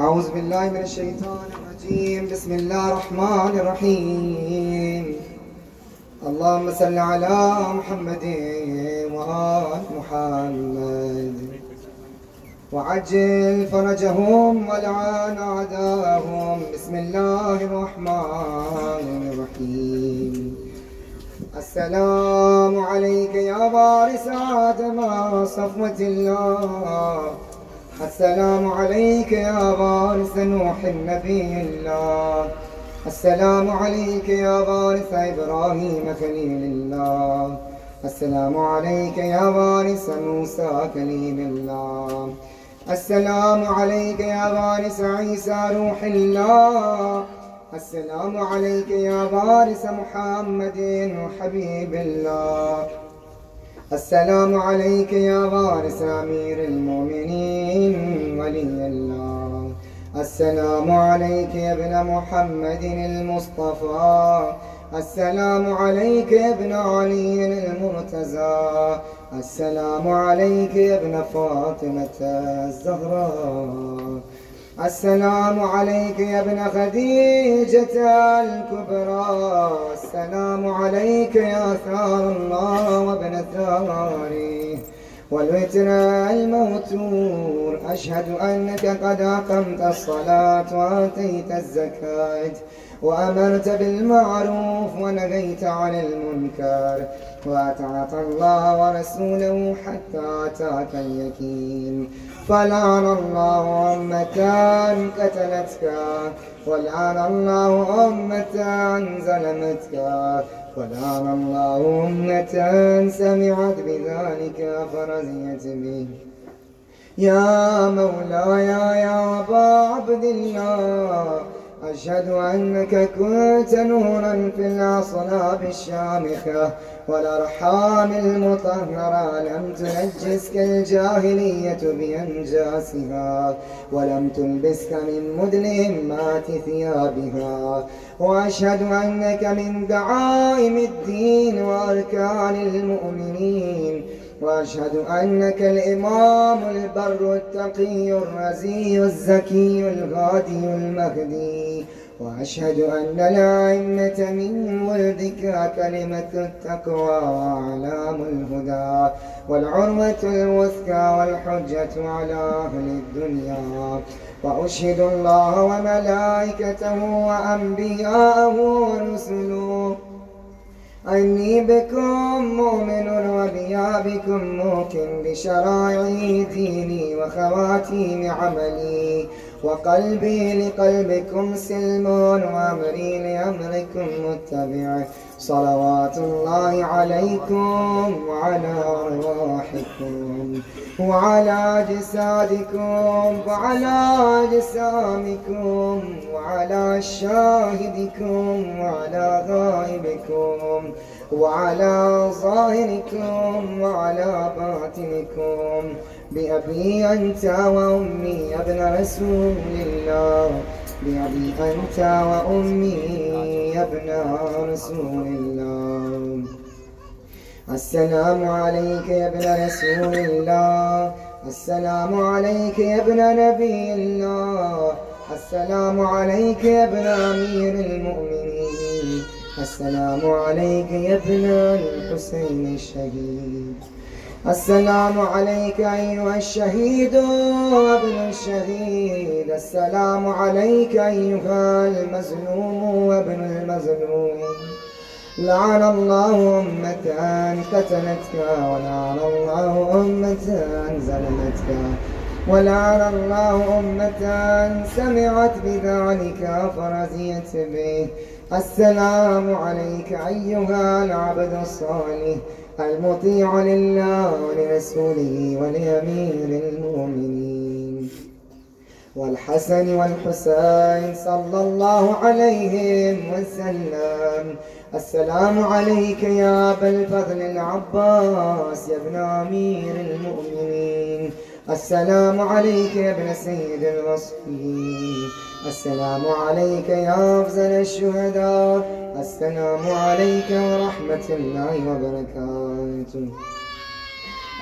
أعوذ بالله من الشيطان الرجيم. بسم الله الرحمن الرحيم. اللهم صل على محمد وآل محمد. وعجل فرجهم ولعن أعداءهم. بسم الله الرحمن الرحيم. السلام عليك يا وارث آدم، صفوة الله. السلام عليك يا وارث نوح النبي الله. السلام عليك يا وارث إبراهيم خليل الله. السلام عليك يا وارث موسى كليم الله. السلام عليك يا وارث عيسى روح الله. السلام عليك يا وارث محمد حبيب الله. السلام عليك يا وارث أمير المؤمنين، ولي الله. السلام عليك يا ابن محمد المصطفى. السلام عليك يا ابن علي المرتزى السلام عليك يا ابن فاطمة الزهراء. السلام عليك يا ابن خديجة الكبرى. السلام عليك يا ثار الله وابن ثاري والوتر الموتور. أشهد أنك قد أقمت الصلاة وآتيت الزكاة. وأمرت بالمعروف ونهيت عن المنكر وأطعت الله ورسوله حتى أتاك اليقين. فلعن الله أمة قتلتك. ولعن الله أمة ظلمتك. ولعن الله أمة سمعت بذلك فرزيت به. يا مولاي يا أبا عبد الله. أشهد أنك كنت نورا في الأصلاب الشامخة والأرحام المطهرة. لم تنجسك الجاهلية بأنجاسها ولم تلبسك من مدلهمات ثيابها. وأشهد أنك من دعائم الدين وأركان المؤمنين. وأشهد أنك الإمام البر التقي الرزي الزكي الغادي المهدي وأشهد أن الأئمة من ولدك كلمة التقوى وأعلام الهدى والعروة الوثقى والحجة على أهل الدنيا وأشهد الله وملائكته وأنبياءه ورسله أني بكم مؤمن وبيابكم موقن بشرائع ديني وخواتيم عملي وقلبي لقلبكم سلم وأمري لأمركم متبع صلوات الله عليكم وعلى أرواحكم وعلى جسادكم وعلى أجسامكم وعلى شاهدكم وعلى غائبكم وعلى ظاهركم وعلى باطنكم بأبي أنت وأمي يا ابن رسول الله بأبي أنت وأمي يا ابن رسول الله السلام عليك يا ابن رسول الله السلام عليك يا ابن نبي الله السلام عليك يا ابن أمير المؤمنين. السلام عليك يا ابن الحسين الشهيد. السلام عليك أيها الشهيد وابن الشهيد. السلام عليك أيها المظلوم وابن المظلوم. لعن الله أمة قتلتك ولعن الله أمة ظلمتك. ولعن الله أمة سمعت بذلك فرزيت به. السلام عليك أيها العبد الصالح. المطيع لله ولرسوله ولأمير المؤمنين. والحسن والحسين صلى الله عليهم وسلم. السلام عليك يا أبا الفضل العباس يا ابن أمير المؤمنين. السلام عليك يا ابن سيد الوصفين. السلام عليك يا أفضل الشهداء. السلام عليك ورحمة الله وبركاته.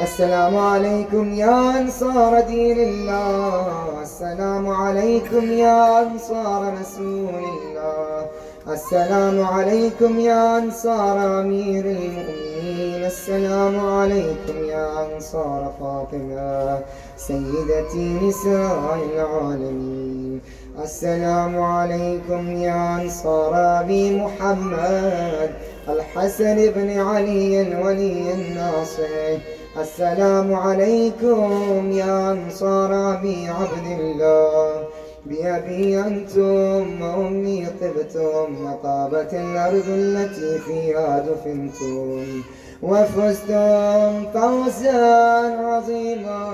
السلام عليكم يا أنصار دين الله. السلام عليكم يا أنصار رسول الله. السلام عليكم يا أنصار أمير المؤمنين. السلام عليكم يا أنصار فاطمة. سيدتي نساء العالمين. السلام عليكم يا أنصار أبي محمد. الحسن بن علي الولي الناصر. السلام عليكم يا أنصار أبي عبد الله. بأبي أنتم وأمي طبتم. وطابت الأرض التي فيها دفنتم. وفزتم فوزا عظيما.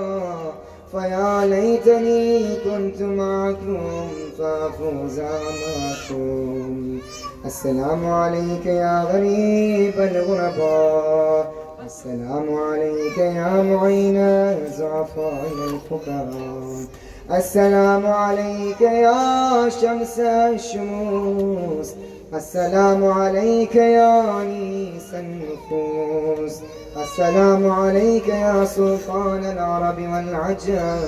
فيا ليتني كنت معكم فأفوز معكم. السلام عليك يا غريب الغرباء. السلام عليك يا معين الزعفاء الفقراء. السلام عليك يا شمس الشموس. السلام عليك يا أنيس النفوس. السلام عليك يا سلطان العرب والعجم.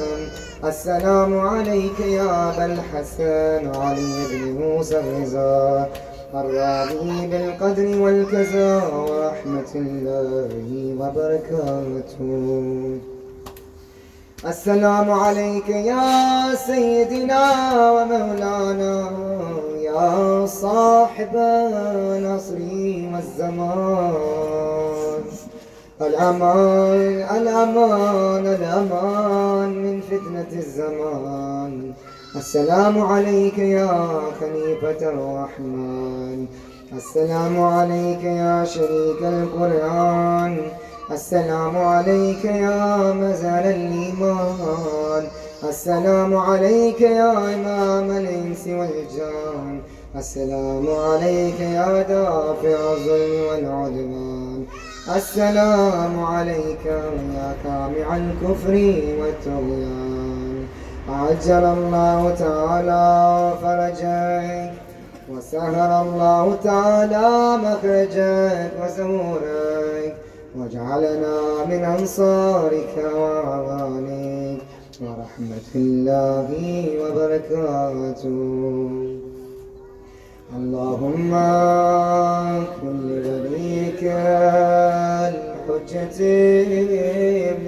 السلام عليك يا أبا الحسن علي بن موسى الرضا. الراضي بالقدر والكزا ورحمة الله وبركاته. السلام عليك يا سيدنا ومولانا، يا صاحب العصر والزمان. الأمان الأمان الأمان من فتنة الزمان. السلام عليك يا خليفة الرحمن. السلام عليك يا شريك القرآن. السلام عليك يا مزال الإيمان. السلام عليك يا إمام الإنس والجان. السلام عليك يا دافع الظلم والعدوان. السلام عليك يا كامع الكفر والطغيان. عجل الله تعالى فرجك وسهر الله تعالى مخرجك وزورك واجعلنا من أنصارك وأعوانك ورحمة الله وبركاته. اللهم كن لوليك الحجة ابن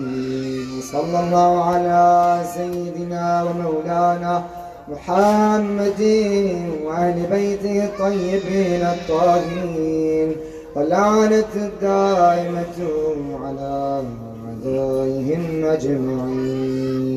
صلى الله على سيدنا ومولانا محمد وأهل بيته الطيبين الطاهرين واللعنة الدائمة على أعدائهم أجمعين.